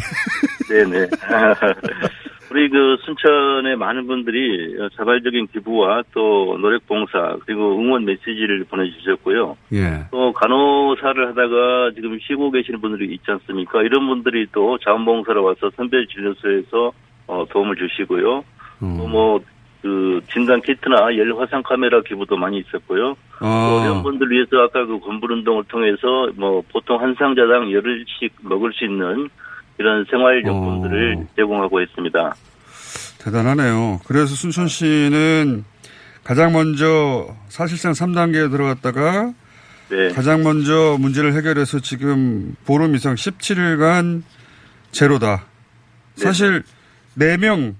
네네. 우리 그 순천의 많은 분들이 자발적인 기부와 또 노력 봉사 그리고 응원 메시지를 보내주셨고요. 예. 또 간호사를 하다가 지금 쉬고 계시는 분들이 있지 않습니까? 이런 분들이 또 자원봉사로 와서 선별 진료소에서 어, 도움을 주시고요. 또뭐 그 진단 키트나 열 화상 카메라 기부도 많이 있었고요. 또 아. 이런 분들 위해서 아까 그 건불 운동을 통해서 뭐 보통 한 상자당 열흘씩 먹을 수 있는 이런 생활용품들을 제공하고 있습니다. 대단하네요. 그래서 순천시는 가장 먼저 사실상 3단계에 들어갔다가 네. 가장 먼저 문제를 해결해서 지금 보름 이상 17일간 제로다. 사실 4명,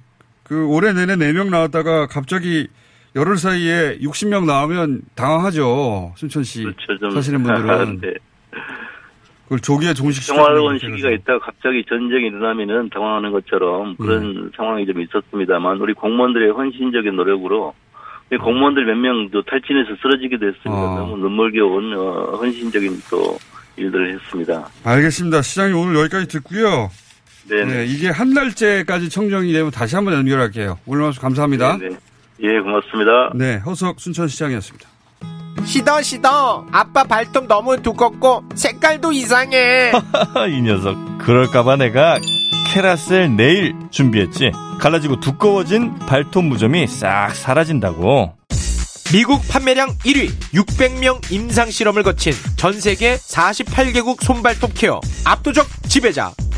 그 올해 내내 4명 나왔다가 갑자기 열흘 사이에 60명 나오면 당황하죠. 순천 시 그렇죠. 좀 사시는 분들은. 네. 그걸 조기에 종식시켜. 평화로운 시기가 있다가 갑자기 전쟁이 일어나면은 당황하는 것처럼 그런 상황이 좀 있었습니다만 우리 공무원들의 헌신적인 노력으로 이 공무원들 몇 명도 탈진해서 쓰러지기도 했습니다. 아. 너무 눈물겨운 어, 헌신적인 또 일들을 했습니다. 알겠습니다. 시장님 오늘 여기까지 듣고요. 네네. 네, 이게 한 달째까지 청정이 되면 다시 한번 연결할게요. 오늘 말씀 감사합니다. 네네. 예, 고맙습니다. 네, 허석 순천시장이었습니다. 시더 시더 아빠 발톱 너무 두껍고 색깔도 이상해 이 녀석. 그럴까봐 내가 캐라셀 네일 준비했지. 갈라지고 두꺼워진 발톱 무좀이 싹 사라진다고. 미국 판매량 1위 600명 임상 실험을 거친 전 세계 48개국 손발톱 케어 압도적 지배자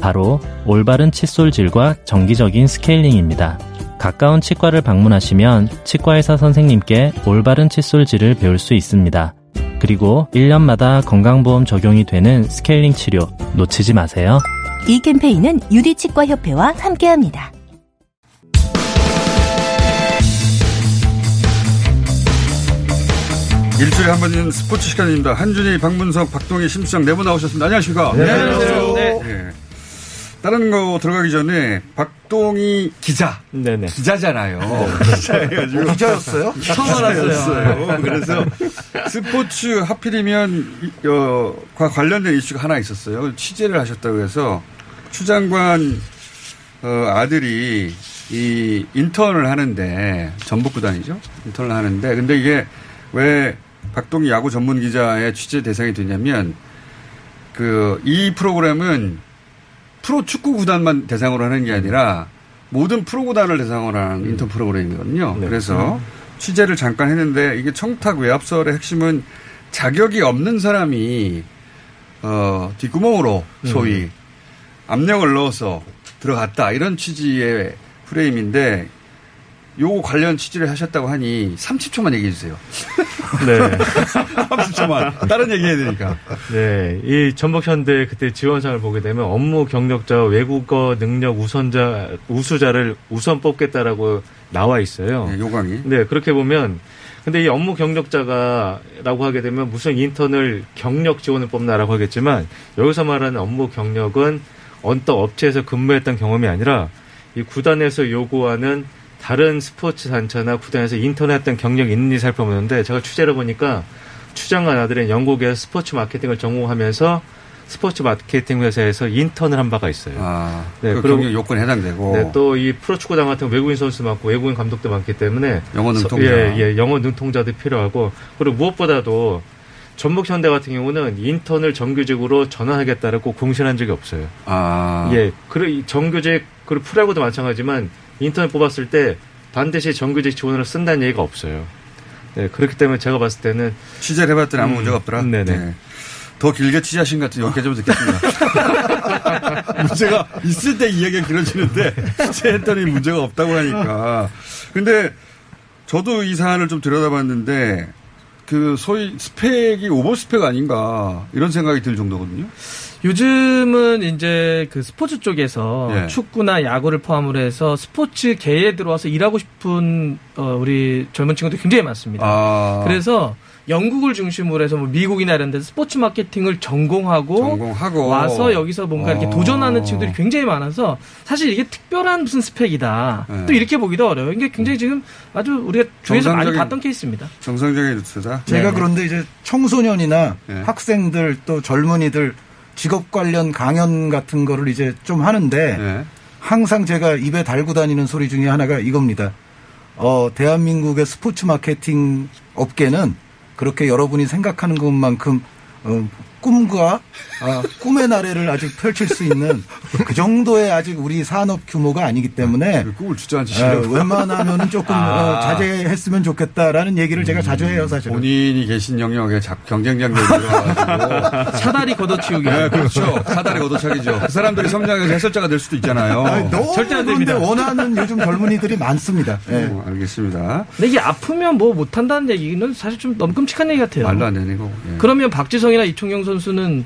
바로 올바른 칫솔질과 정기적인 스케일링입니다. 가까운 치과를 방문하시면 치과의사 선생님께 올바른 칫솔질을 배울 수 있습니다. 그리고 1년마다 건강보험 적용이 되는 스케일링 치료 놓치지 마세요. 이 캠페인은 유디치과협회와 함께합니다. 일주일에 한번 있는 스포츠 시간입니다. 한준희, 박문석, 박동희, 심수장 네분 나오셨습니다. 안녕하십니까? 네, 안녕하세요. 네. 예. 다른 거 들어가기 전에 박동희 기자. 네네. 기자잖아요. 네. 기자해가지고. 어, 기자였어요? 처음 알았어요. 그래서 스포츠 하필이면 이- 어, 과 관련된 이슈가 하나 있었어요. 취재를 하셨다고 해서 추 장관 어, 아들이 이 인턴을 하는데 전북구단이죠. 인턴을 하는데 근데 이게 왜 박동희 야구 전문 기자의 취재 대상이 되냐면 그 이 프로그램은 프로 축구 구단만 대상으로 하는 게 아니라 모든 프로 구단을 대상으로 하는 인턴 프로그램이거든요. 네. 그래서 음. 취재를 잠깐 했는데 이게 청탁 외압설의 핵심은 자격이 없는 사람이 어 뒷구멍으로 소위 압력을 넣어서 들어갔다 이런 취지의 프레임인데 요거 관련 취재를 하셨다고 하니 30초만 얘기해 주세요. 네. 30초만. 다른 얘기 해야 되니까. 네. 이 전북현대 그때 지원상을 보게 되면 업무 경력자와 외국어 능력 우선자, 우수자를 우선 뽑겠다라고 나와 있어요. 네, 요강이. 네, 그렇게 보면 근데 이 업무 경력자가라고 하게 되면 무슨 인턴을 경력 지원을 뽑나라고 하겠지만 여기서 말하는 업무 경력은 언덕 업체에서 근무했던 경험이 아니라 이 구단에서 요구하는 다른 스포츠 단체나 구단에서 인턴 했던 경력이 있는지 살펴보는데 제가 취재를 보니까 추장관 아들은 영국에서 스포츠 마케팅을 전공하면서 스포츠 마케팅 회사에서 인턴을 한 바가 있어요. 아, 그 경력 요건에 해당되고. 네, 또 이 프로축구단 같은 외국인 선수 많고 외국인 감독도 많기 때문에 영어 서- 능통자. 예, 예, 영어 능통자도 필요하고 그리고 무엇보다도 전북 현대 같은 경우는 인턴을 정규직으로 전환하겠다라고 공신한 적이 없어요. 아. 예, 그리고 이 정규직 그리고 프로야구도 마찬가지지만 인턴을 뽑았을 때 반드시 정규직 지원으로 쓴다는 얘기가 없어요. 네, 그렇기 때문에 제가 봤을 때는 취재를 해봤더니 아무 음, 문제가 없더라. 네네. 네. 더 길게 취재하신 것 같은 여기까지 좀 듣겠습니다. 문제가 있을 때 이야기가 길어지는데 취재했더니 문제가 없다고 하니까. 근데 저도 이 사안을 좀 들여다봤는데 그 소위 스펙이 오버 스펙 아닌가 이런 생각이 들 정도거든요. 요즘은 이제 그 스포츠 쪽에서 예. 축구나 야구를 포함으로 해서 스포츠계에 들어와서 일하고 싶은 어, 우리 젊은 친구들이 굉장히 많습니다. 아. 그래서 영국을 중심으로 해서 뭐 미국이나 이런 데서 스포츠 마케팅을 전공하고, 전공하고. 와서 여기서 뭔가 이렇게 어. 도전하는 친구들이 굉장히 많아서 사실 이게 특별한 무슨 스펙이다. 네. 또 이렇게 보기도 어려워요. 이게 굉장히 지금 아주 우리가 주위에서 많이 봤던 케이스입니다. 정상적인 루트다. 제가 그런데 이제 청소년이나 네. 학생들 또 젊은이들 직업 관련 강연 같은 거를 이제 좀 하는데 네. 항상 제가 입에 달고 다니는 소리 중에 하나가 이겁니다. 어, 대한민국의 스포츠 마케팅 업계는 그렇게 여러분이 생각하는 것만큼 어, 꿈과 아, 꿈의 나래를 아직 펼칠 수 있는 그 정도의 아직 우리 산업 규모가 아니기 때문에 꿈을 주저앉히 아, 웬만하면은 조금 아. 어, 자제했으면 좋겠다라는 얘기를 제가 자주 해요, 사실은. 본인이 계신 영역에 들어가지고 사다리 걷어치우기. 네, 그렇죠. 사다리 걷어차기죠. 그 사람들이 성장해서 해설자가 될 수도 있잖아요. 아니, 너무 그런데 원하는 요즘 젊은이들이 많습니다. 예. 어, 알겠습니다. 근데 이게 아프면 뭐 못한다는 얘기는 사실 좀 너무 끔찍한 얘기 같아요. 말도 안 되는 거고. 예. 그러면 박지성이나 이청용 선수는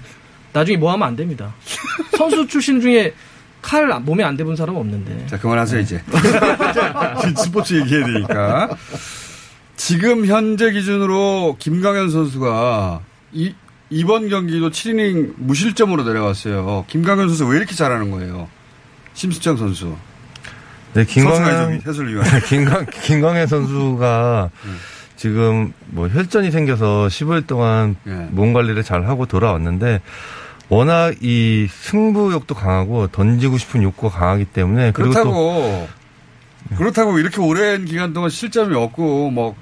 나중에 뭐 하면 안 됩니다. 선수 출신 중에 칼 몸에 안 대본 사람 없는데. 자, 그만하세요, 이제. 스포츠 얘기해야 되니까. 지금 현재 기준으로 김강현 선수가 이, 이번 경기도 7이닝 무실점으로 내려왔어요. 김강현 선수 왜 이렇게 잘하는 거예요? 심수창 선수. 네, 김광현 해설위원. 김광 김광현 선수가 지금 뭐 혈전이 생겨서 15일 동안 몸 관리를 잘 하고 돌아왔는데 워낙 이 승부욕도 강하고 던지고 싶은 욕구가 강하기 때문에 그렇다고 그렇다고 이렇게 오랜 기간 동안 실점이 없고 뭐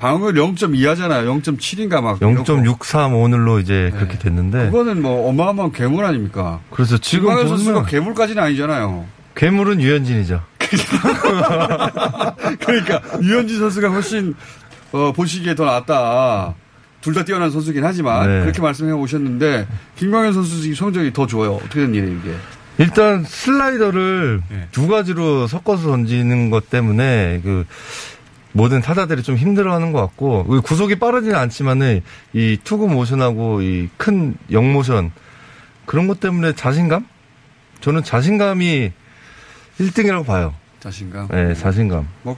방어율 0.2 하잖아요. 0.7인가 막 0.63 오늘로 이제 그렇게 됐는데 그거는 뭐 어마어마한 괴물 아닙니까? 그래서 지금 선수가 괴물까지는 아니잖아요. 괴물은 유현진이죠. 그러니까 유현진 선수가 훨씬 어, 보시기에 더 낫다. 둘 다 뛰어난 선수긴 하지만 네. 그렇게 말씀해 오셨는데 김광현 선수 성적이 더 좋아요. 어떻게 된 일이에요 이게? 일단 슬라이더를 네. 두 가지로 섞어서 던지는 것 때문에 그 모든 타자들이 좀 힘들어하는 것 같고 그 구속이 빠르지는 않지만은 이 투구 모션하고 이 큰 영 모션 그런 것 때문에 자신감? 저는 자신감이 1등이라고 봐요. 자신감. 네, 자신감. 뭐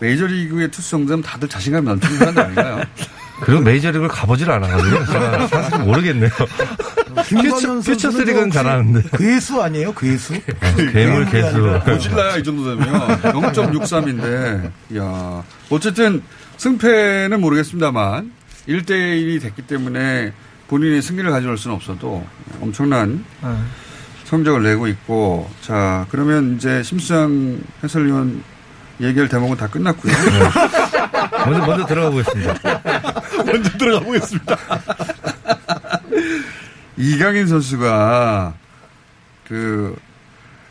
메이저리그의 투수정들은 다들 자신감이 넘치는 사람들 아닌가요? 그리고 메이저리그를 가보질 않아가지고 제가 사실 모르겠네요. 퓨처 선수는 스리그는 잘하는데. 괴수 아니에요? 괴수? 괴물 개수. 고질라야 이 정도 되면 0.63인데, 야 어쨌든 승패는 모르겠습니다만 1대1이 됐기 때문에 본인이 승리를 가져올 수는 없어도 엄청난 아. 성적을 내고 있고, 자 그러면 이제 심수장 해설위원 얘기할 대목은 다 끝났고요. 먼저 먼저 들어가 보겠습니다. 먼저 들어가 보겠습니다. 이강인 선수가 그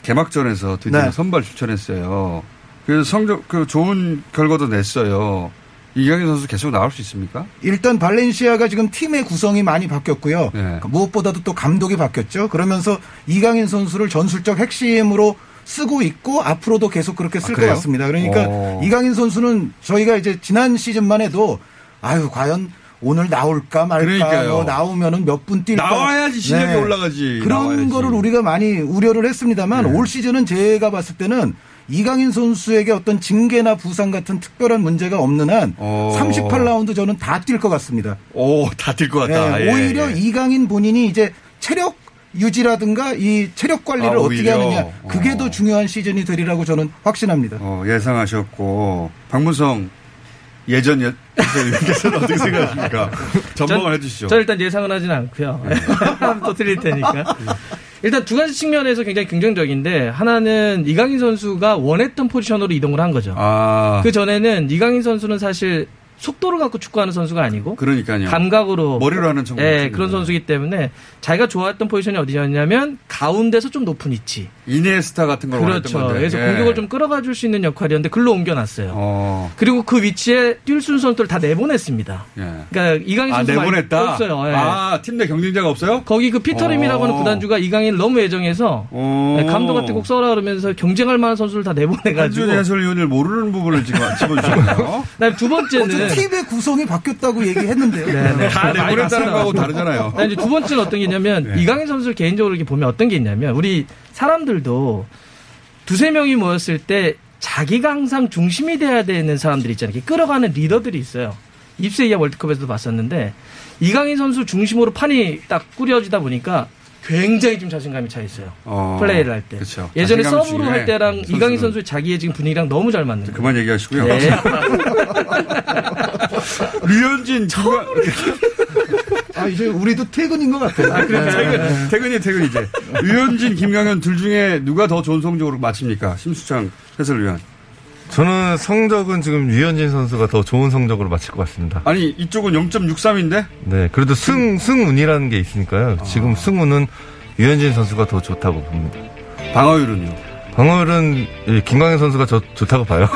개막전에서 드디어 네. 선발 출전했어요. 그래서 성적 그 좋은 결과도 냈어요. 이강인 선수 계속 나올 수 있습니까? 일단 발렌시아가 지금 팀의 구성이 많이 바뀌었고요. 네. 무엇보다도 또 감독이 바뀌었죠. 그러면서 이강인 선수를 전술적 핵심으로 쓰고 있고 앞으로도 계속 그렇게 쓸 아, 것? 같습니다. 그러니까 오. 이강인 선수는 저희가 이제 지난 시즌만 해도 아유 과연 오늘 나올까 말까. 뭐 나오면은 몇 분 뛸까 네. 나와야지 실력이 올라가지. 그런 나와야지. 거를 우리가 많이 우려를 했습니다만 네. 올 시즌은 제가 봤을 때는 이강인 선수에게 어떤 징계나 부상 같은 특별한 문제가 없는 한 어. 38라운드 저는 다 뛸 것 같습니다. 오, 다 뛸 것 같다. 예, 예, 오히려 예. 이강인 본인이 이제 체력 유지라든가 이 체력 관리를 아, 어떻게. 하느냐 그게 더 중요한 시즌이 되리라고 저는 확신합니다. 어, 예상하셨고 박문성 예전 예, 위원께서는 어떻게 생각하십니까? 전망을 전- 해주시죠. 저 일단 예상은 하진 않고요. 또 드릴 테니까. 일단 두 가지 측면에서 굉장히 긍정적인데 하나는 이강인 선수가 원했던 포지션으로 이동을 한 거죠. 아. 그 전에는 이강인 선수는 사실 속도를 갖고 축구하는 선수가 아니고 그러니까요. 감각으로 머리로 하는 정도. 예, 그런 선수이기 때문에 자기가 좋아했던 포지션이 어디였냐면 가운데서 좀 높은 위치. 이네스타 같은 걸 그렇죠. 그래서 예. 공격을 좀 끌어가 줄 수 있는 역할이었는데 글로 옮겨놨어요. 어. 그리고 그 위치에 뛸 수 있는 선수를 다 내보냈습니다. 예. 그러니까 이강인 아, 선수 말고 내보냈다? 없어요. 예. 아, 팀 내 경쟁자가 없어요? 거기 그 피터림이라고 하는 어. 구단주가 이강인을 너무 애정해서 네, 감독한테 꼭 써라 그러면서 경쟁할 만한 선수를 다 내보내가지고 한준 해설위원을 모르는 부분을 지금 집어주셨네요. 두 번째는 어쨌든 팀의 구성이 바뀌었다고 얘기했는데요. 네, 다 내보냈다는 거하고 다르잖아요. 그다음에 이제 두 번째는 어떤 게 있냐면 네. 이강인 선수를 개인적으로 이렇게 보면 어떤 게 있냐면 우리 사람들도 두세 명이 모였을 때 자기가 항상 중심이 돼야 되는 사람들 있잖아요. 끌어가는 리더들이 있어요. 입세 이하 월드컵에서도 봤었는데 이강인 선수 중심으로 판이 딱 꾸려지다 보니까 굉장히 좀 자신감이 차 있어요. 어, 플레이를 할 때. 그렇죠. 예전에 서브로 중에 할 때랑 선수는. 이강인 선수의 자기의 지금 분위기랑 너무 잘 맞는 거예요. 그만 얘기하시고요. 네. 류현진 지금 아 이제 우리도 퇴근인 것 같아요. 아, 그래, 퇴근, 퇴근이 퇴근 이제. 류현진, 김강현 둘 중에 누가 더 좋은 성적으로 마칩니까? 심수창 해설위원. 저는 성적은 지금 유현진 선수가 더 좋은 성적으로 마칠 것 같습니다. 아니 이쪽은 0.63인데? 네, 그래도 승 승운이라는 게 있으니까요. 지금 승운은 유현진 선수가 더 좋다고 봅니다. 방어율은요? 방어율은 예, 김광현 선수가 저 좋다고 봐요.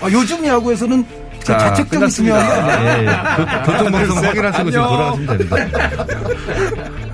아, 요즘 야구에서는 자, 자책점이 중요한. 아니에요. 예, 예. 교- 교통방송 확인하시고 지금 돌아가시면 됩니다.